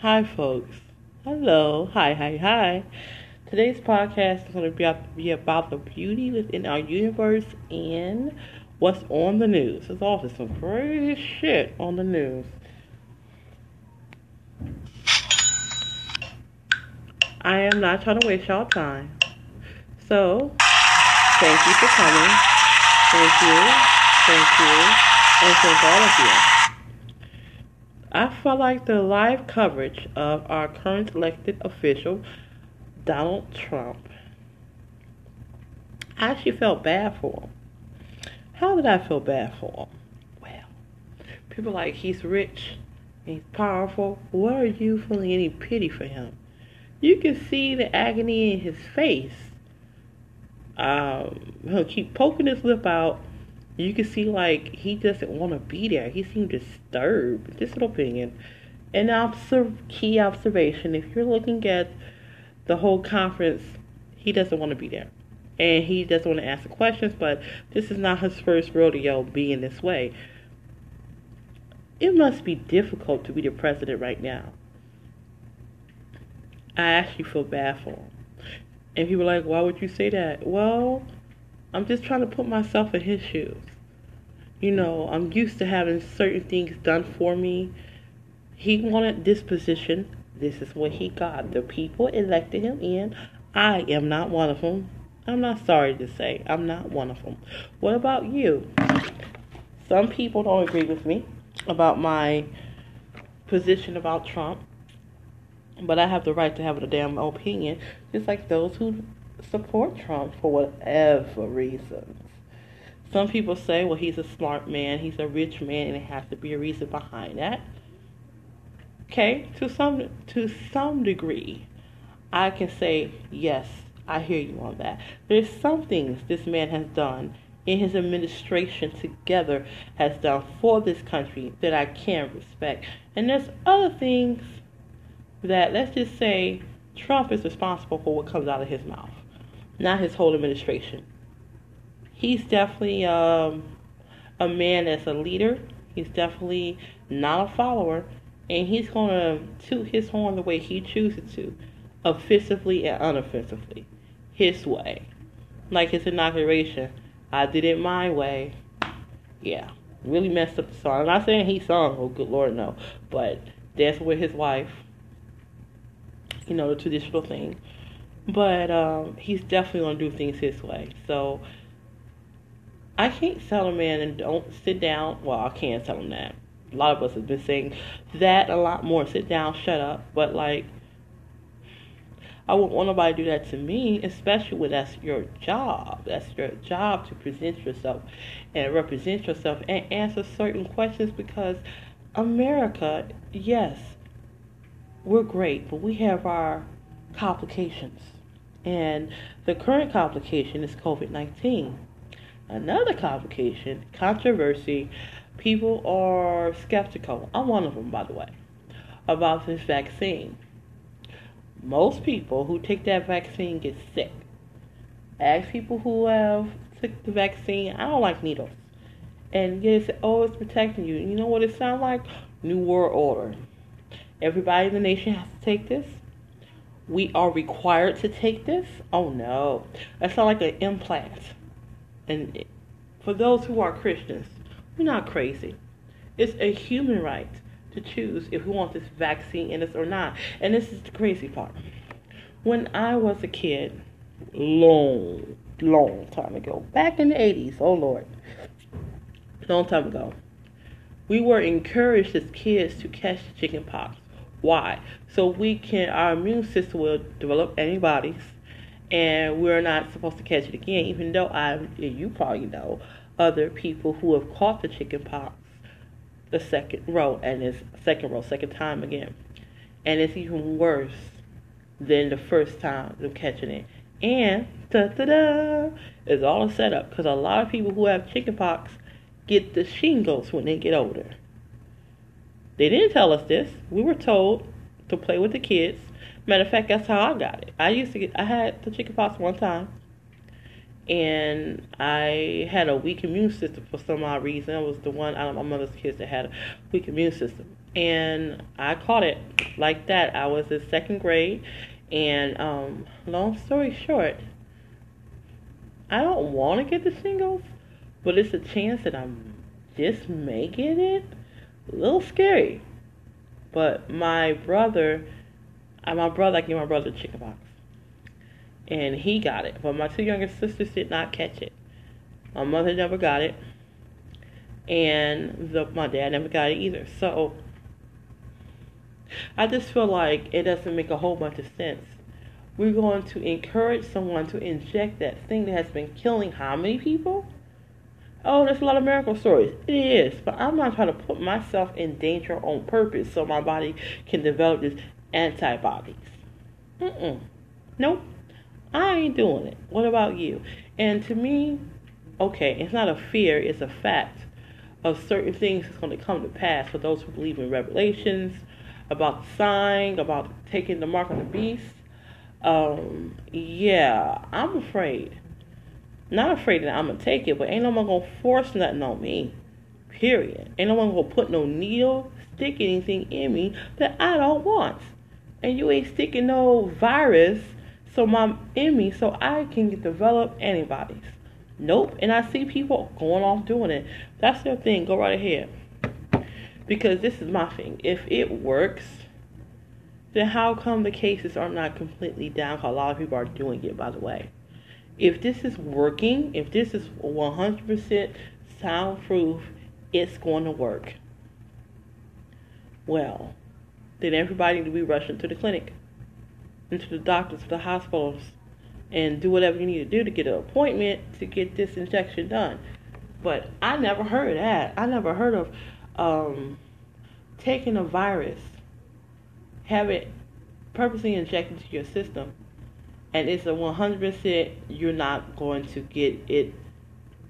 Hi, folks. Hello. Hi, hi, hi. Today's podcast is going to be about, the beauty within our universe and what's on the news. There's also some crazy shit on the news. I am not trying to waste y'all time. So, thank you for coming. Thank you. Thank you. And thank all of you. I felt like the live coverage of our current elected official, Donald Trump, I actually felt bad for him. How did I feel bad for him? Well, people like he's rich, he's powerful. Why are you feeling any pity for him? You can see the agony in his face. Um, he'll keep poking his lip out you can see like he doesn't want to be there. He seemed disturbed. Just an opinion. An observe key observation. If you're looking at the whole conference, he doesn't want to be there. And he doesn't want to ask the questions, but this is not his first rodeo being this way. It must be difficult to be the president right now. I actually feel bad for him. And people are like, why would you say that? Well, I'm just trying to put myself in his shoes. You know, I'm used to having certain things done for me. He wanted this position. This is what he got. The people elected him in. I am not one of them. I'm not sorry to say. I'm not one of them. What about you? Some people don't agree with me about my position about Trump. But I have the right to have a damn opinion, just like those who support Trump for whatever reasons. Some people say, well, he's a smart man, he's a rich man, and it has to be a reason behind that. Okay, to some to some degree, I can say yes, I hear you on that. There's some things this man has done in his administration together has done for this country that I can respect. And there's other things that let's just say Trump is responsible for what comes out of his mouth not his whole administration. He's definitely um, a man that's a leader. He's definitely not a follower, and he's going to toot his horn the way he chooses to, offensively and unoffensively, his way. Like his inauguration, I did it my way. Yeah, really messed up the song. I'm not saying he sung, oh good lord, no, but that's with his wife. You know the traditional thing but um, he's definitely to do things his way. So I can't tell a man and don't sit down. Well, I can't tell him that. A lot of us have been saying that a lot more. Sit down, shut up. But like, I wouldn't want nobody to do that to me, especially when that's your job. That's your job to present yourself and represent yourself and answer certain questions because America, yes, we're great, but we have our complications. And the current complication is COVID 19. Another complication, controversy, people are skeptical. I'm one of them, by the way, about this vaccine. Most people who take that vaccine get sick. Ask people who have took the vaccine. I don't like needles. And yes, oh, it's protecting you. You know what it sounds like? New World Order. Everybody in the nation has to take this we are required to take this? Oh no. That's not like an implant. And for those who are Christians, we're not crazy. It's a human right to choose if we want this vaccine in us or not. And this is the crazy part. When I was a kid, long, long time ago, back in the 80s, oh Lord, long time ago, we were encouraged as kids to catch the chicken pox why? So we can, our immune system will develop antibodies, and we're not supposed to catch it again. Even though I, you probably know, other people who have caught the chicken pox the second row and it's second row, second time again, and it's even worse than the first time of catching it. And da da da, it's all a setup because a lot of people who have chicken pox get the shingles when they get older. They didn't tell us this. We were told to play with the kids. Matter of fact, that's how I got it. I used to get, I had the chickenpox one time, and I had a weak immune system for some odd reason. I was the one out of my mother's kids that had a weak immune system, and I caught it like that. I was in second grade, and um, long story short, I don't want to get the shingles, but it's a chance that I'm just get it. A little scary, but my brother, uh, my brother, I gave my brother chickenpox, and he got it, but my two younger sisters did not catch it. My mother never got it, and the, my dad never got it either. So I just feel like it doesn't make a whole bunch of sense. We're going to encourage someone to inject that thing that has been killing how many people? Oh, there's a lot of miracle stories. It is, but I'm not trying to put myself in danger on purpose so my body can develop these antibodies. Mm-mm. Nope. I ain't doing it. What about you? And to me, okay, it's not a fear, it's a fact of certain things that's going to come to pass for those who believe in revelations, about the sign, about taking the mark of the beast. Um, yeah, I'm afraid. Not afraid that I'm gonna take it, but ain't no one gonna force nothing on me. Period. Ain't no one gonna put no needle, stick anything in me that I don't want. And you ain't sticking no virus so my in me so I can develop antibodies. Nope. And I see people going off doing it. That's their thing. Go right ahead. Because this is my thing. If it works, then how come the cases are not completely down? Because a lot of people are doing it, by the way. If this is working, if this is 100% soundproof, it's going to work. Well, then everybody need to be rushing to the clinic, into the doctors, to the hospitals, and do whatever you need to do to get an appointment to get this injection done. But I never heard that. I never heard of um, taking a virus, have it purposely injected into your system, and it's a 100% you're not going to get it,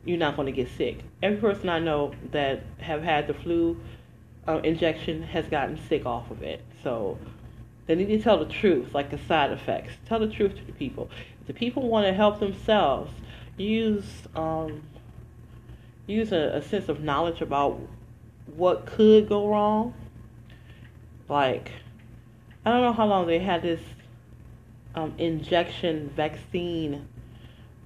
you're not going to get sick. Every person I know that have had the flu uh, injection has gotten sick off of it. So they need to tell the truth, like the side effects. Tell the truth to the people. If the people want to help themselves, use um, use a, a sense of knowledge about what could go wrong. Like, I don't know how long they had this um, injection vaccine,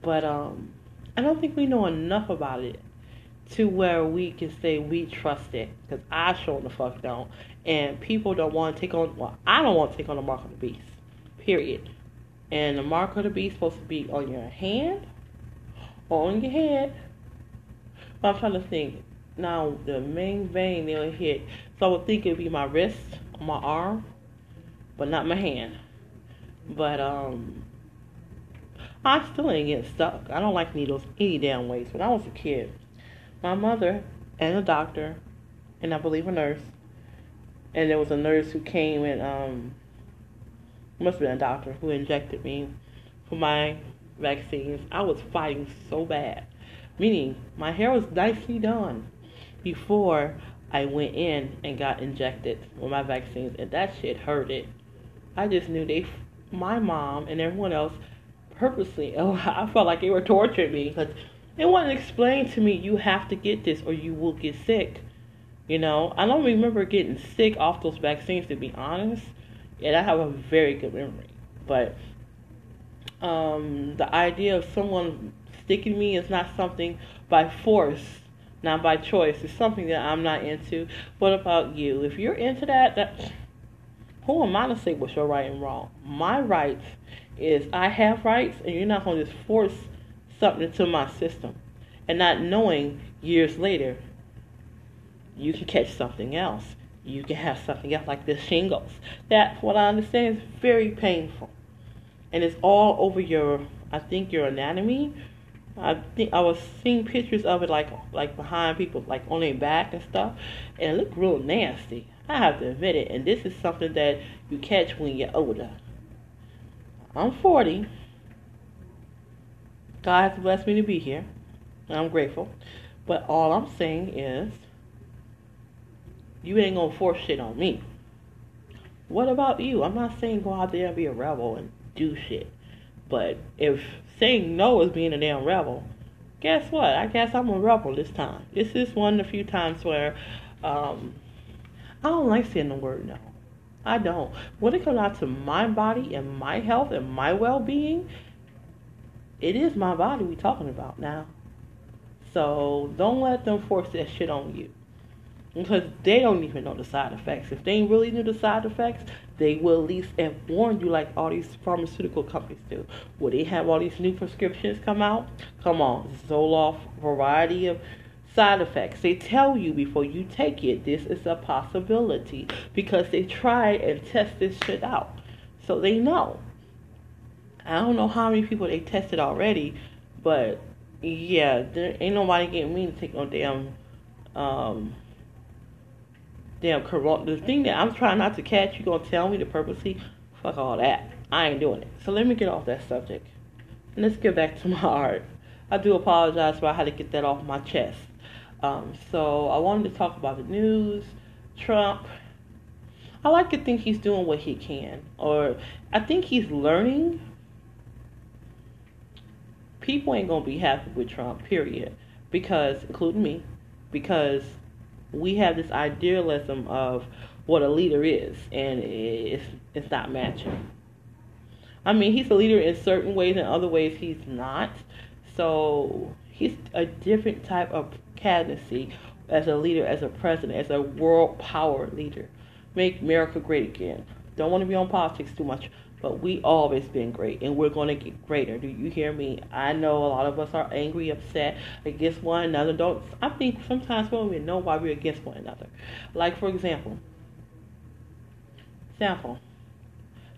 but um, I don't think we know enough about it to where we can say we trust it. Because I sure the fuck don't and people don't want to take on. Well, I don't want to take on the mark of the beast. Period. And the mark of the beast supposed to be on your hand or on your head. But I'm trying to think. Now the main vein they'll hit. So I would think it'd be my wrist, or my arm, but not my hand. But um, I still ain't getting stuck. I don't like needles any damn ways. When I was a kid, my mother and a doctor, and I believe a nurse, and there was a nurse who came and um must have been a doctor who injected me for my vaccines. I was fighting so bad, meaning my hair was nicely done before I went in and got injected with my vaccines, and that shit hurted. I just knew they, my mom and everyone else, purposely. Oh, I felt like they were torturing me because they to explain to me you have to get this or you will get sick. You know, I don't remember getting sick off those vaccines to be honest. And I have a very good memory. But um, the idea of someone sticking me is not something by force, not by choice. It's something that I'm not into. What about you? If you're into that, that who am I to say what's your right and wrong? My rights is I have rights, and you're not going to just force something into my system, and not knowing years later you can catch something else. You can have something else like this shingles. That, what I understand, is very painful, and it's all over your. I think your anatomy. I think I was seeing pictures of it like like behind people, like on their back and stuff, and it looked real nasty. I have to admit it. And this is something that you catch when you're older. I'm 40. God has blessed me to be here. And I'm grateful. But all I'm saying is you ain't gonna force shit on me. What about you? I'm not saying go out there and be a rebel and do shit. But if saying no is being a damn rebel, guess what? I guess I'm a rebel this time. This is one of the few times where um, I don't like saying the word no. I don't. When it comes out to my body and my health and my well being, it is my body we talking about now. So don't let them force that shit on you. Because they don't even know the side effects. If they really knew the side effects, they will at least have warned you like all these pharmaceutical companies do. Will they have all these new prescriptions come out? Come on, Zoloft, variety of side effects. They tell you before you take it, this is a possibility because they try and test this shit out. So they know. I don't know how many people they tested already, but yeah, there ain't nobody getting me to take no damn um damn corona. The thing that I'm trying not to catch, you gonna tell me to purposely fuck all that. I ain't doing it. So let me get off that subject. And let's get back to my art. I do apologize for how to get that off my chest. Um, so I wanted to talk about the news, Trump. I like to think he's doing what he can, or I think he's learning. People ain't gonna be happy with Trump, period, because including me, because we have this idealism of what a leader is, and it's it's not matching. I mean, he's a leader in certain ways, and other ways he's not. So he's a different type of candidacy as a leader, as a president, as a world power leader. Make America great again. Don't want to be on politics too much, but we always been great, and we're going to get greater. Do you hear me? I know a lot of us are angry, upset against one another. Don't I think sometimes we don't even know why we're against one another. Like for example, example,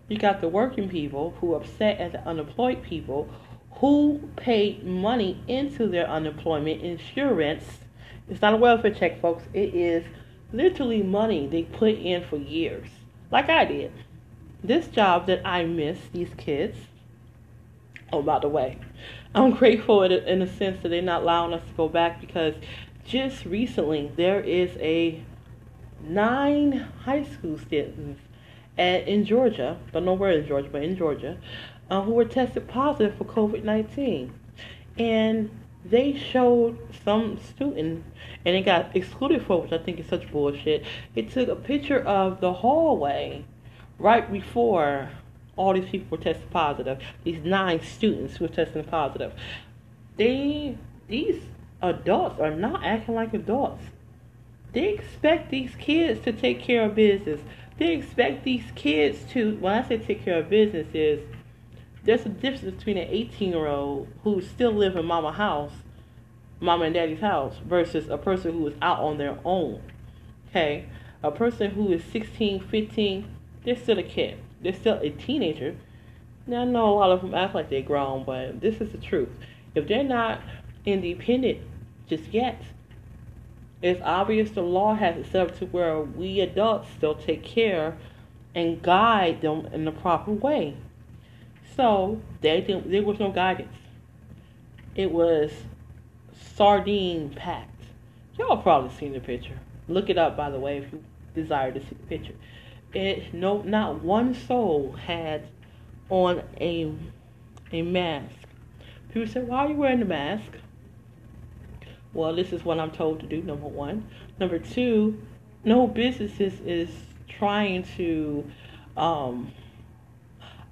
you got the working people who are upset at the unemployed people who paid money into their unemployment insurance. It's not a welfare check, folks. It is literally money they put in for years, like I did this job that I miss, these kids. Oh, by the way, I'm grateful in a sense that they're not allowing us to go back because just recently there is a nine high school students at, in Georgia, don't know where in Georgia, but in Georgia, uh, who were tested positive for COVID 19. And they showed some student, and it got excluded for, which I think is such bullshit. It took a picture of the hallway right before all these people were tested positive, these nine students who were testing positive, they these adults are not acting like adults. They expect these kids to take care of business. They expect these kids to when I say take care of business is there's a difference between an 18 year old who still live in mama house, mama and daddy's house, versus a person who is out on their own. Okay? A person who is 16, 15, they're still a kid. They're still a teenager. Now, I know a lot of them act like they're grown, but this is the truth. If they're not independent just yet, it's obvious the law has it set up to where we adults still take care and guide them in the proper way. So they there was no guidance. It was sardine packed. Y'all probably seen the picture. Look it up, by the way, if you desire to see the picture it no not one soul had on a a mask. People said, Why are you wearing the mask? Well, this is what I'm told to do, number one. Number two, no businesses is trying to um,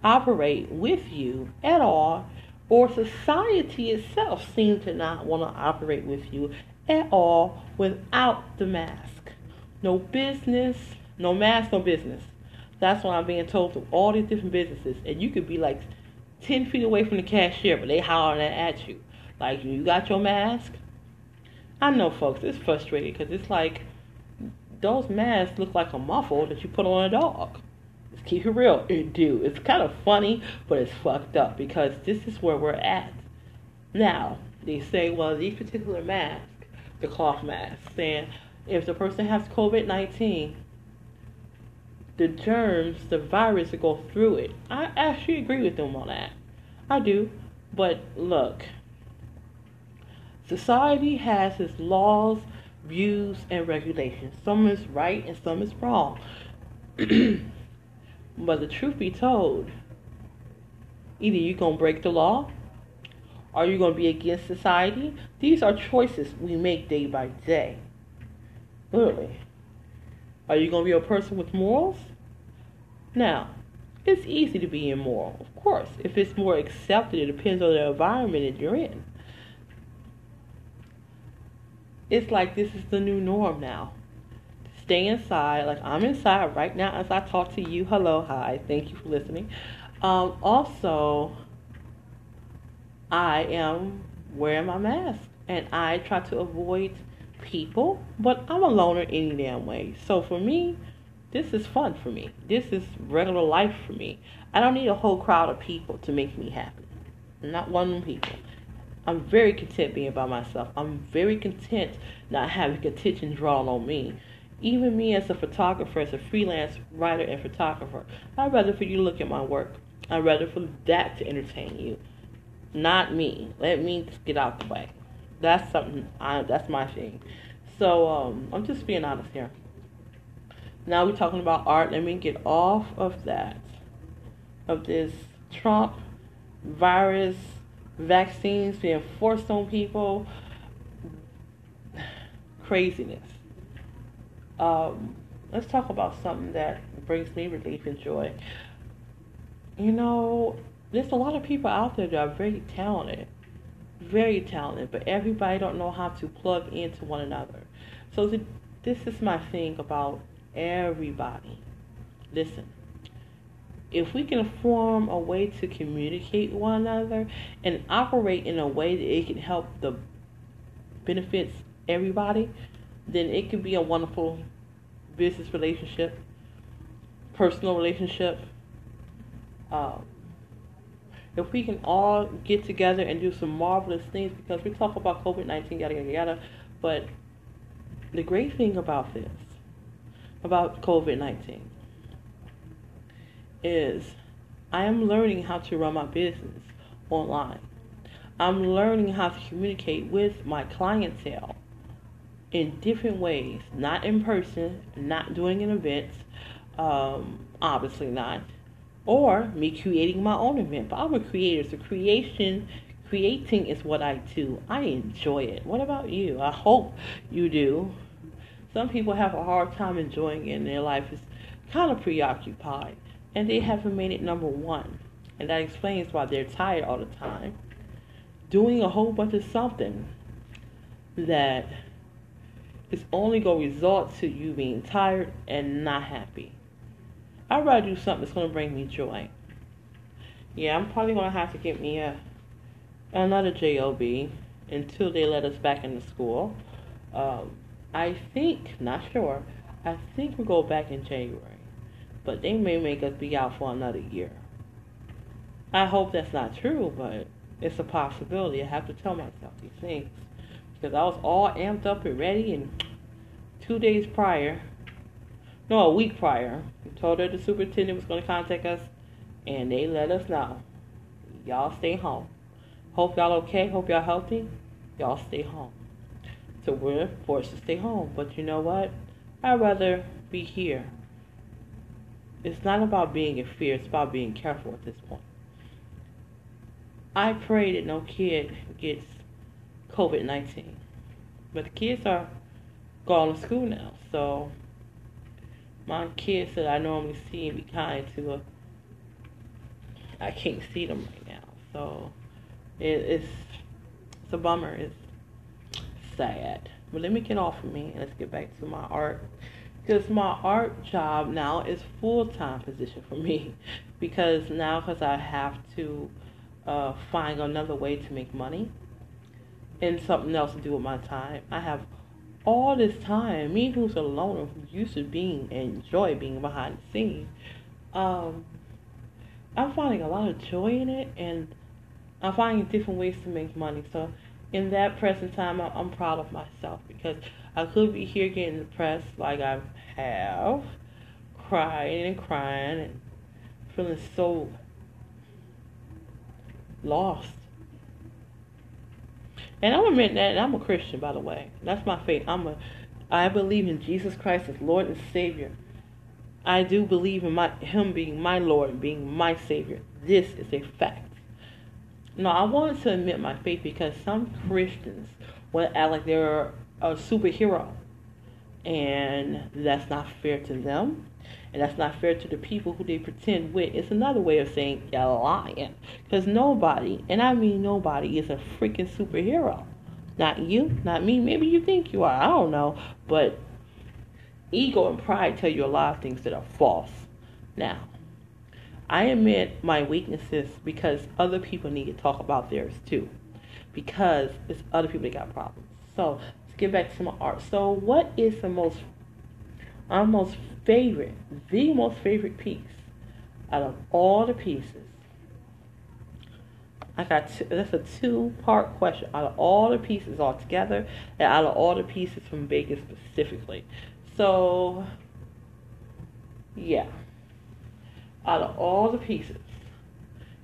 operate with you at all, or society itself seems to not want to operate with you at all without the mask. No business, no mask, no business. That's what I'm being told through all these different businesses. And you could be like 10 feet away from the cashier, but they hollering at you. Like, you got your mask? I know, folks, it's frustrating because it's like those masks look like a muffle that you put on a dog. Keep it real. It do. It's kind of funny, but it's fucked up because this is where we're at. Now, they say, well, these particular masks, the cloth masks, saying if the person has COVID 19, the germs, the virus go through it. I actually agree with them on that. I do. But look, society has its laws, views, and regulations. Some is right and some is wrong. but the truth be told, either you're going to break the law or you're going to be against society. These are choices we make day by day. Literally. Are you going to be a person with morals? Now, it's easy to be immoral, of course. If it's more accepted, it depends on the environment that you're in. It's like this is the new norm now. Stay inside, like I'm inside right now as I talk to you. Hello, hi, thank you for listening. Um, also, I am wearing my mask and I try to avoid people, but I'm a loner any damn way. So for me, this is fun for me. This is regular life for me. I don't need a whole crowd of people to make me happy. not one people. I'm very content being by myself. I'm very content not having attention drawn on me. Even me as a photographer, as a freelance writer and photographer, I'd rather for you to look at my work. I'd rather for that to entertain you. Not me. Let me just get out the way. That's something I that's my thing. So um, I'm just being honest here. Now we're talking about art. Let me get off of that, of this Trump virus, vaccines being forced on people, craziness. Um, let's talk about something that brings me relief and joy. You know, there's a lot of people out there that are very talented, very talented, but everybody don't know how to plug into one another. So this is my thing about everybody. Listen, if we can form a way to communicate one another and operate in a way that it can help the benefits everybody, then it can be a wonderful business relationship, personal relationship. Um, if we can all get together and do some marvelous things, because we talk about COVID 19, yada, yada, yada, but the great thing about this about COVID 19 is I am learning how to run my business online. I'm learning how to communicate with my clientele in different ways, not in person, not doing an event, um, obviously not, or me creating my own event. But I'm a creator, so creation, creating is what I do. I enjoy it. What about you? I hope you do. Some people have a hard time enjoying it and their life is kind of preoccupied and they haven't made it number one. And that explains why they're tired all the time. Doing a whole bunch of something that is only going to result to you being tired and not happy. I'd rather do something that's going to bring me joy. Yeah, I'm probably going to have to get me a another job until they let us back into school. Um, I think, not sure, I think we'll go back in January. But they may make us be out for another year. I hope that's not true, but it's a possibility. I have to tell myself these things. Because I was all amped up and ready, and two days prior, no, a week prior, we told her the superintendent was going to contact us, and they let us know. Y'all stay home. Hope y'all okay. Hope y'all healthy. Y'all stay home. So we're forced to stay home. But you know what? I'd rather be here. It's not about being in fear, it's about being careful at this point. I pray that no kid gets COVID 19. But the kids are going to school now, so my kids that I normally see and be kind to, uh, I can't see them right now. So it, it's it's a bummer. It's sad. But let me get off of me and let's get back to my art. Because my art job now is full time position for me. Because now, because I have to uh, find another way to make money and something else to do with my time, I have all this time. Me, who's a loner, who used to being and enjoy being behind the scenes, um, I'm finding a lot of joy in it, and I'm finding different ways to make money. So in that present time, I'm proud of myself because I could be here getting depressed like I have, crying and crying and feeling so lost. And I'm admit that I'm a Christian, by the way. That's my faith. I'm a, I believe in Jesus Christ as Lord and Savior. I do believe in my Him being my Lord, and being my Savior. This is a fact. No, I wanted to admit my faith because some Christians will act like they're a superhero. And that's not fair to them. And that's not fair to the people who they pretend with. It's another way of saying you're lying. Because nobody, and I mean nobody, is a freaking superhero. Not you, not me. Maybe you think you are. I don't know. But ego and pride tell you a lot of things that are false. Now, I admit my weaknesses because other people need to talk about theirs too. Because it's other people that got problems. So let's get back to my art. So what is the most our most favorite, the most favorite piece out of all the pieces? I got two, that's a two part question. Out of all the pieces altogether and out of all the pieces from Vegas specifically. So yeah out of all the pieces,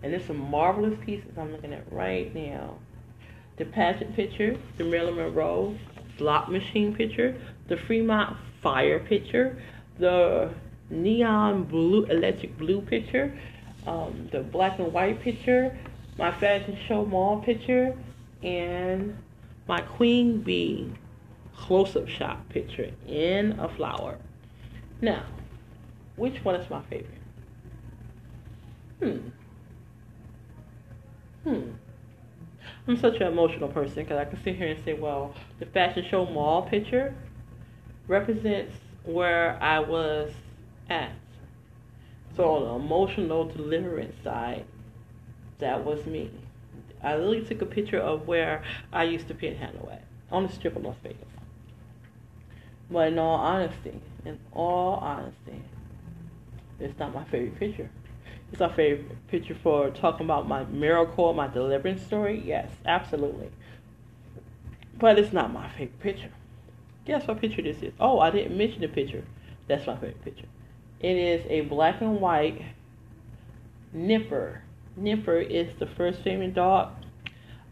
and there's some marvelous pieces I'm looking at right now. The pageant picture, the Marilyn Monroe slot machine picture, the Fremont fire picture, the neon blue, electric blue picture, um, the black and white picture, my fashion show mall picture, and my queen bee close-up shot picture in a flower. Now, which one is my favorite? Hmm. Hmm. I'm such an emotional person because I can sit here and say, well, the fashion show mall picture represents where I was at. So on the emotional deliverance side, that was me. I literally took a picture of where I used to panhandle at on the strip of Las Vegas. But in all honesty, in all honesty, it's not my favorite picture. It's our favorite picture for talking about my miracle, my deliverance story. Yes, absolutely. But it's not my favorite picture. Guess what picture this is? Oh, I didn't mention the picture. That's my favorite picture. It is a black and white Nipper. Nipper is the first famous dog.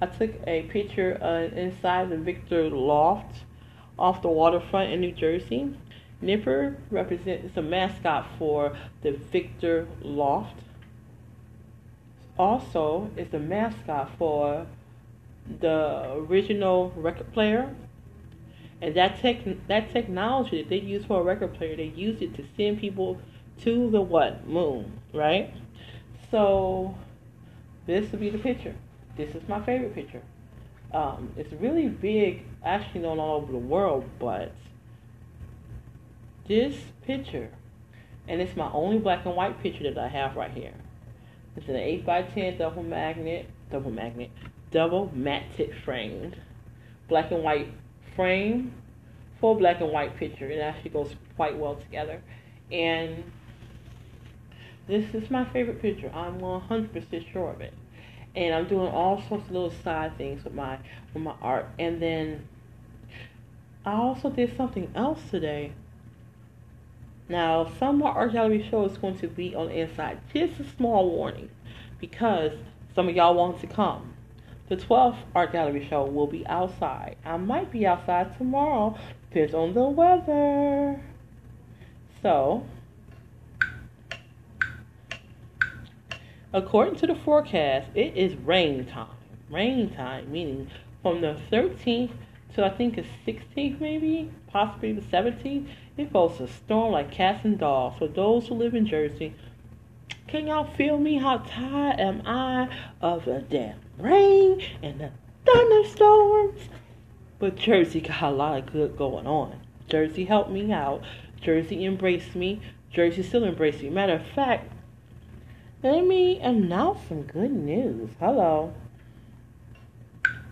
I took a picture uh, inside the Victor Loft off the waterfront in New Jersey. Nipper represents a mascot for the Victor Loft also is the mascot for the original record player. And that tech that technology that they use for a record player, they use it to send people to the what? Moon, right? So this would be the picture. This is my favorite picture. Um, it's really big, actually known all over the world, but this picture, and it's my only black and white picture that I have right here. It's an 8 by 10 double magnet, double magnet, double matte framed, black and white frame, full black and white picture. It actually goes quite well together. And this is my favorite picture. I'm 100% sure of it. And I'm doing all sorts of little side things with my with my art. And then I also did something else today now, some of our art gallery show is going to be on the inside. Just a small warning, because some of y'all want to come. The 12th art gallery show will be outside. I might be outside tomorrow, depends on the weather. So, according to the forecast, it is rain time. Rain time, meaning from the 13th to I think it's 16th, maybe, possibly the 17th it goes a storm like cats and dogs. For those who live in Jersey, can y'all feel me? How tired am I of the damn rain and the thunderstorms? But Jersey got a lot of good going on. Jersey helped me out. Jersey embraced me. Jersey still embraced me. Matter of fact, let me announce some good news. Hello.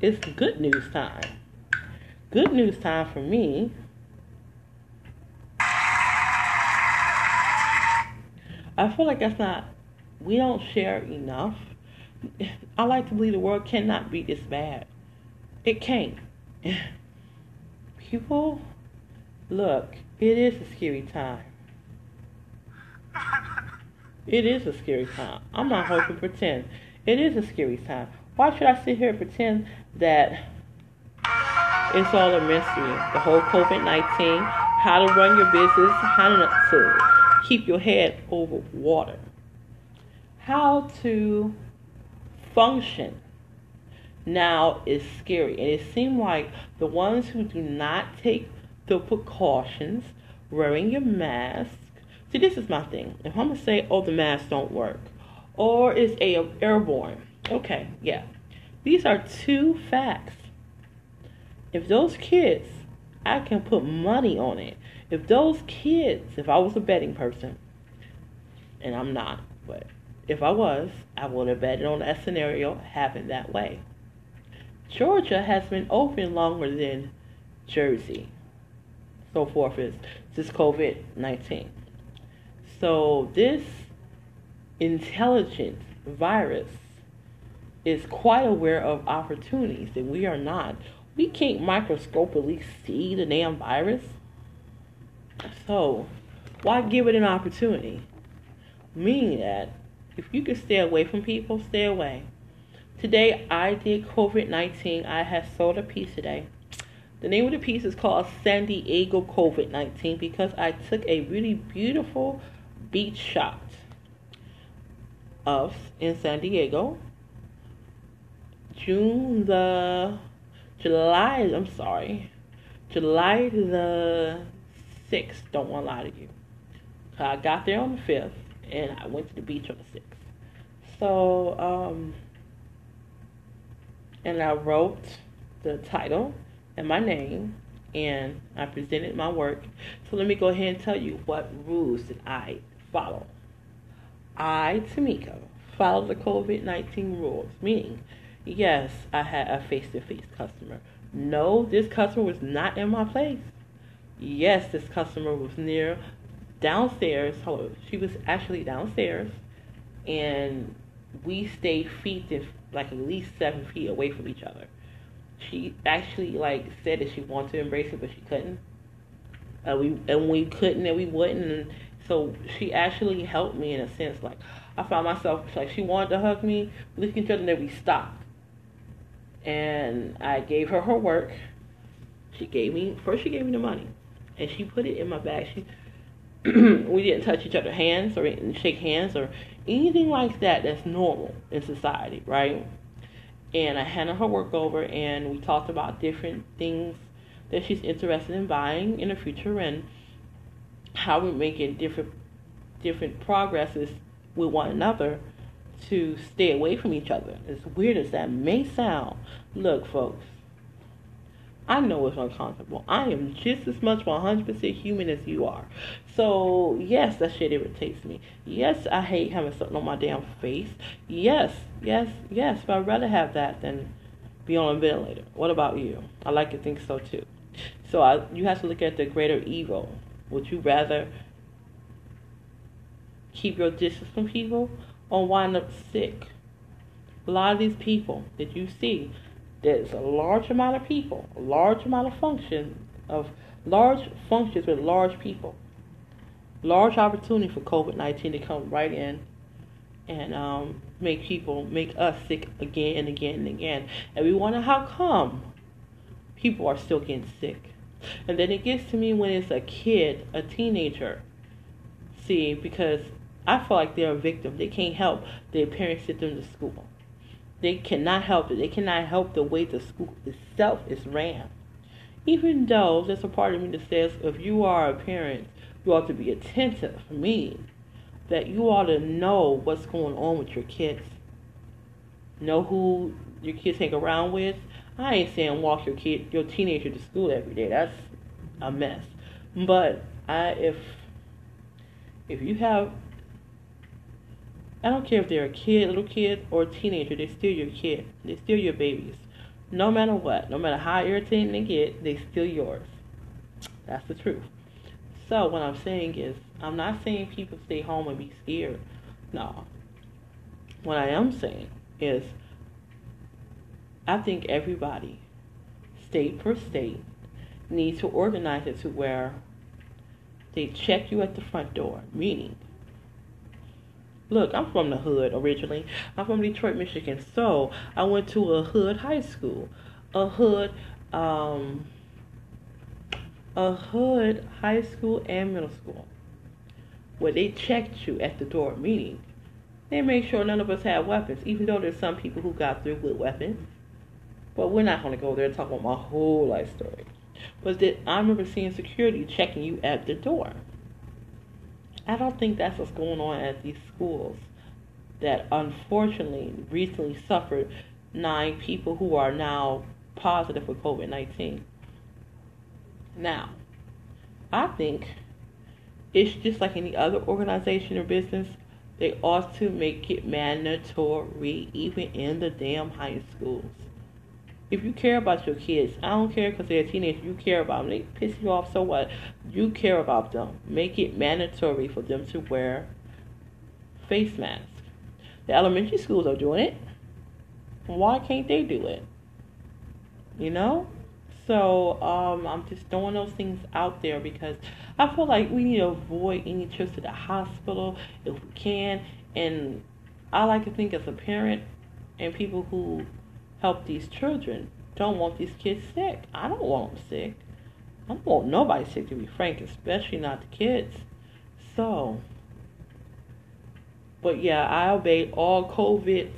It's good news time. Good news time for me I feel like that's not, we don't share enough. I like to believe the world cannot be this bad. It can't. People, look, it is a scary time. It is a scary time. I'm not going to pretend. It is a scary time. Why should I sit here and pretend that it's all a mystery? The whole COVID 19, how to run your business, how to keep your head over water, how to function now is scary. And it seems like the ones who do not take the precautions, wearing your mask. See, this is my thing. If I'm gonna say, "Oh, the masks don't work," or it's a airborne, okay, yeah, these are two facts. If those kids, I can put money on it. If those kids, if I was a betting person, and I'm not, but if I was, I would have betted on that scenario happened that way. Georgia has been open longer than Jersey. So forth is this COVID 19. So this intelligent virus is quite aware of opportunities that we are not. We can't microscopically see the damn virus. So why give it an opportunity? Meaning that if you can stay away from people, stay away. Today I did COVID 19. I had sold a piece today. The name of the piece is called San Diego COVID 19 because I took a really beautiful beach shot of in San Diego. June the July, I'm sorry, July the 6th. Don't want to lie to you. I got there on the 5th and I went to the beach on the 6th. So, um, and I wrote the title and my name and I presented my work. So let me go ahead and tell you what rules did I follow. I, Tamika, follow the COVID 19 rules, meaning, yes, I had a face to face customer. No, this customer was not in my place. Yes, this customer was near downstairs. Hello, she was actually downstairs, and we stayed feet to like at least seven feet away from each other. She actually like said that she wanted to embrace it, but she couldn't. Uh, we and we couldn't and we wouldn't. And so she actually helped me in a sense. Like I found myself like she wanted to hug me, we looked at each other, and then we stopped. And I gave her her work. She gave me first. She gave me the money, and she put it in my bag. She we didn't touch each other's hands or shake hands or anything like that that's normal in society, right? And I handed her work over and we talked about different things that she's interested in buying in the future and how we're making different different progresses with one another to stay away from each other. As weird as that may sound, look folks, I know it's uncomfortable. I am just as much 100% human as you are. So, yes, that shit irritates me. Yes, I hate having something on my damn face. Yes, yes, yes, but I'd rather have that than be on a ventilator. What about you? I like to think so too. So, I, you have to look at the greater evil. Would you rather keep your distance from people or wind up sick? A lot of these people that you see there's a large amount of people, a large amount of function of large functions with large people. Large opportunity for COVID nineteen to come right in and um, make people make us sick again and again and again. And we wonder how come people are still getting sick. And then it gets to me when it's a kid, a teenager. See, because I feel like they're a victim. They can't help their parents send them to school. They cannot help it. They cannot help the way the school itself is ran. Even though there's a part of me that says if you are a parent, you ought to be attentive, meaning that you ought to know what's going on with your kids. Know who your kids hang around with. I ain't saying walk your kid, your teenager to school every day. That's a mess. But I, if if you have I don't care if they're a kid, little kid, or a teenager, they're still your kid. They're still your babies. No matter what, no matter how irritating they get, they're still yours. That's the truth. So what I'm saying is, I'm not saying people stay home and be scared. No. What I am saying is, I think everybody, state per state, needs to organize it to where they check you at the front door, meaning Look, I'm from the hood originally. I'm from Detroit, Michigan. So I went to a hood high school, a hood, um, a hood high school and middle school, where they checked you at the door. Meaning, they made sure none of us had weapons, even though there's some people who got through with weapons. But we're not going to go there and talk about my whole life story. But I remember seeing security checking you at the door. I don't think that's what's going on at these schools that unfortunately recently suffered nine people who are now positive for COVID 19. Now, I think it's just like any other organization or business. They ought to make it mandatory even in the damn high schools. If you care about your kids, I don't care because they're teenagers, you care about them. They piss you off, so what? You care about them. Make it mandatory for them to wear face masks. The elementary schools are doing it. Why can't they do it? You know? So um, I'm just throwing those things out there because I feel like we need to avoid any trips to the hospital if we can. And I like to think as a parent and people who help these children don't want these kids sick. I don't want them sick. I don't want nobody sick to be frank, especially not the kids. So, but yeah, I obeyed all COVID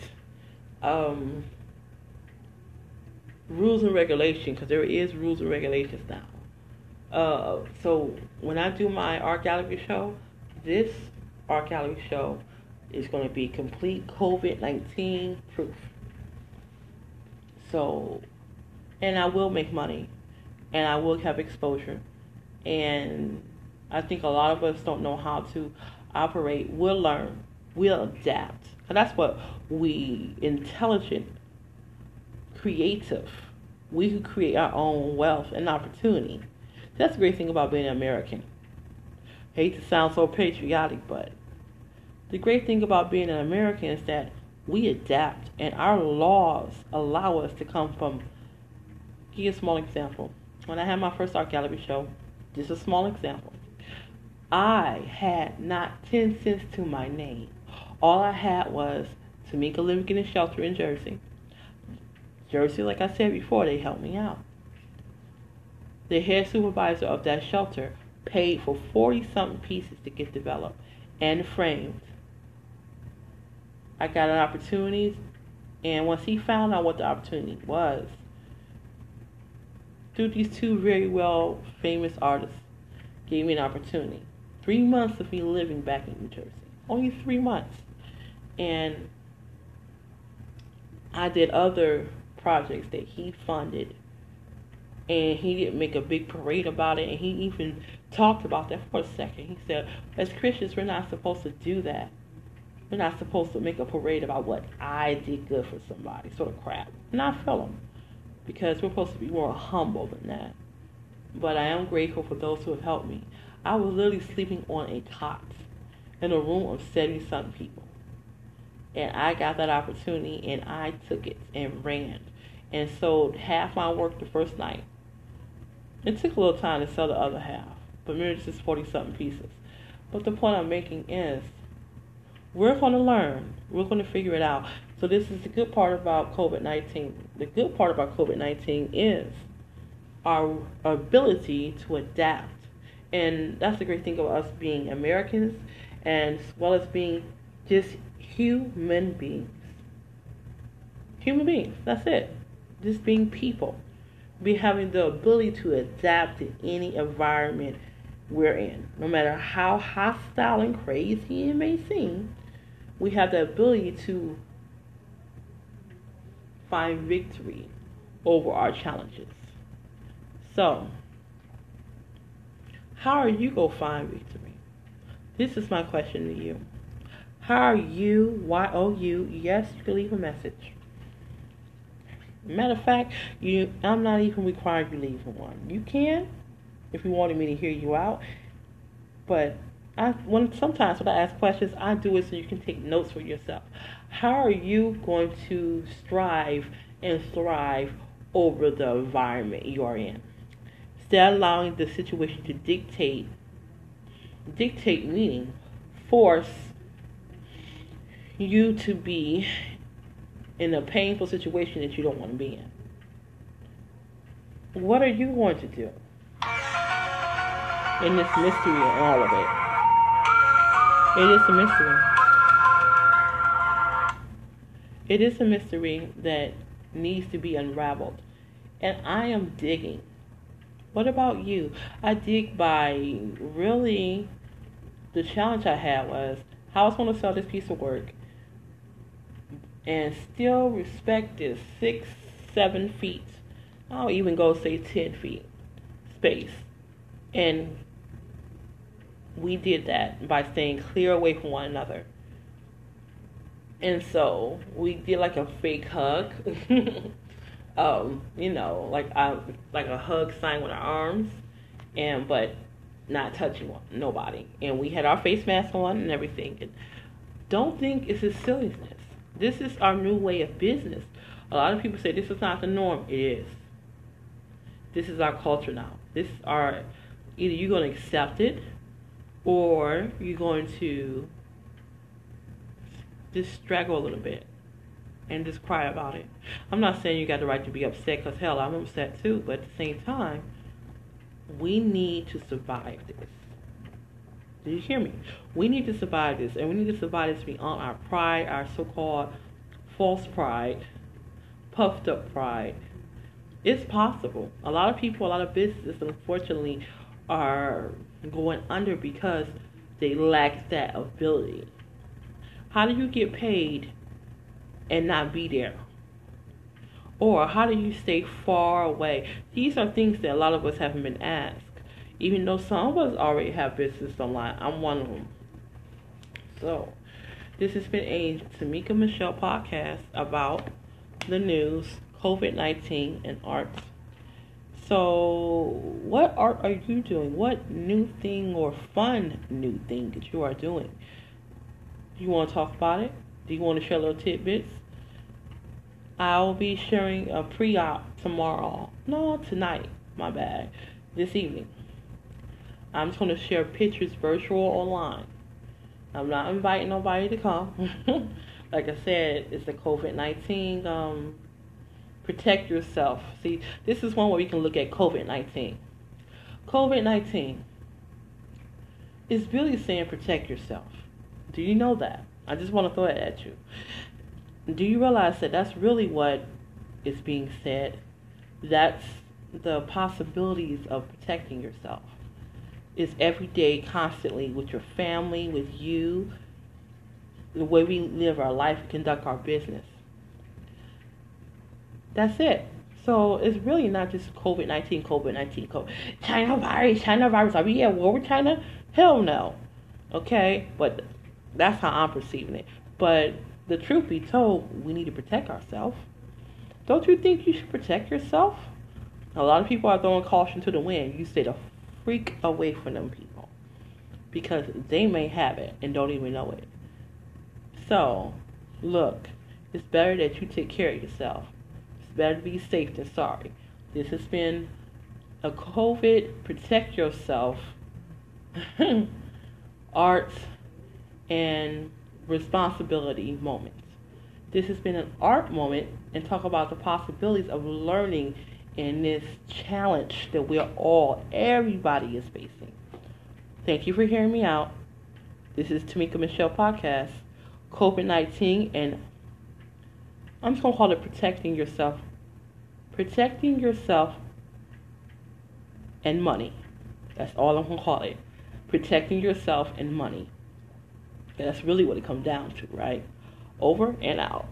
um, rules and regulations because there is rules and regulations now. Uh, so when I do my art gallery show, this art gallery show is going to be complete COVID 19 proof. So, and I will make money and I will have exposure. And I think a lot of us don't know how to operate. We'll learn, we'll adapt. And that's what we, intelligent, creative, we can create our own wealth and opportunity. That's the great thing about being an American. I hate to sound so patriotic, but the great thing about being an American is that we adapt and our laws allow us to come from give you a small example. When I had my first art gallery show, just a small example. I had not ten cents to my name. All I had was Tamika living in a shelter in Jersey. Jersey, like I said before, they helped me out. The head supervisor of that shelter paid for 40 something pieces to get developed and framed. I got an opportunity, and once he found out what the opportunity was, through these two very well famous artists, gave me an opportunity. Three months of me living back in New Jersey. Only three months. And I did other projects that he funded. And he didn't make a big parade about it. And he even talked about that for a second. He said, as Christians, we're not supposed to do that. We're not supposed to make a parade about what I did good for somebody, sort of crap. And I feel them because we're supposed to be more humble than that. But I am grateful for those who have helped me. I was literally sleeping on a cot in a room of 70 something people. And I got that opportunity and I took it and ran and sold half my work the first night. It took a little time to sell the other half, but remember this is 40 something pieces. But the point I'm making is we're going to learn, we're going to figure it out. So, this is the good part about COVID 19. The good part about COVID 19 is our ability to adapt. And that's the great thing about us being Americans and as well as being just human beings. Human beings, that's it. Just being people. Be having the ability to adapt to any environment we're in. No matter how hostile and crazy it may seem, we have the ability to find victory over our challenges. So, how are you going to find victory? This is my question to you. How are you, Y-O-U, yes, you can leave a message. Matter of fact, you, I'm not even required you leave one. You can, if you wanted me to hear you out. But I, when sometimes when I ask questions, I do it so you can take notes for yourself. How are you going to strive and thrive over the environment you are in? Instead of allowing the situation to dictate, dictate meaning, force you to be in a painful situation that you don't want to be in. What are you going to do in this mystery and all of it? It is a mystery. It is a mystery that needs to be unraveled. And I am digging What about you? I dig by really the challenge I had was how I was going to sell this piece of work and still respect this six, seven feet. I'll even go say 10 feet space. And we did that by staying clear away from one another. And so we did like a fake hug. um, you know, like I like a hug sign with our arms and but not touching one, nobody. And we had our face masks on and everything. And don't think it's a silliness. This is our new way of business. A lot of people say this is not the norm. It is. This is our culture now. This is our either you're to accept it or you're going to just struggle a little bit and just cry about it. I'm not saying you got the right to be upset because hell, I'm upset too. But at the same time, we need to survive this. Do you hear me? We need to survive this, and we need to survive this beyond our pride, our so-called false pride, puffed up pride. It's possible. A lot of people, a lot of businesses, unfortunately, are going under because they lack that ability. How do you get paid and not be there? Or how do you stay far away? These are things that a lot of us haven't been asked even though some of us already have business online. I'm one of them. So, this has been a Tamika Michelle podcast about the news, COVID 19, and arts. So, what art are you doing? What new thing or fun new thing that you are doing? You want to talk about it? Do you want to share little tidbits? I'll be sharing a pre op tomorrow. No, tonight. My bad. This evening. I'm just going to share pictures virtual online. I'm not inviting nobody to come. like I said, it's the COVID 19. Um, protect yourself. See, this is one where we can look at COVID 19. COVID 19 is really saying protect yourself. Do you know that? I just want to throw it at you. Do you realize that that's really what is being said? That's the possibilities of protecting yourself is every day, constantly with your family, with you, the way we live our life, conduct our business. That's it. So it's really not just COVID 19, COVID 19, COVID. China virus, China virus. Are we at war with China? Hell no. Okay? But that's how I'm perceiving it. But the truth be told, we need to protect ourselves. Don't you think you should protect yourself? A lot of people are throwing caution to the wind. You stay the freak away from them people because they may have it and don't even know it. So, look, it's better that you take care of yourself. Better be safe than sorry. This has been a COVID protect yourself arts and responsibility moment. This has been an art moment and talk about the possibilities of learning in this challenge that we're all, everybody is facing. Thank you for hearing me out. This is Tamika Michelle Podcast, COVID 19, and I'm just going to call it protecting yourself. Protecting yourself and money. That's all I'm going to call it. Protecting yourself and money. And that's really what it comes down to, right? Over and out.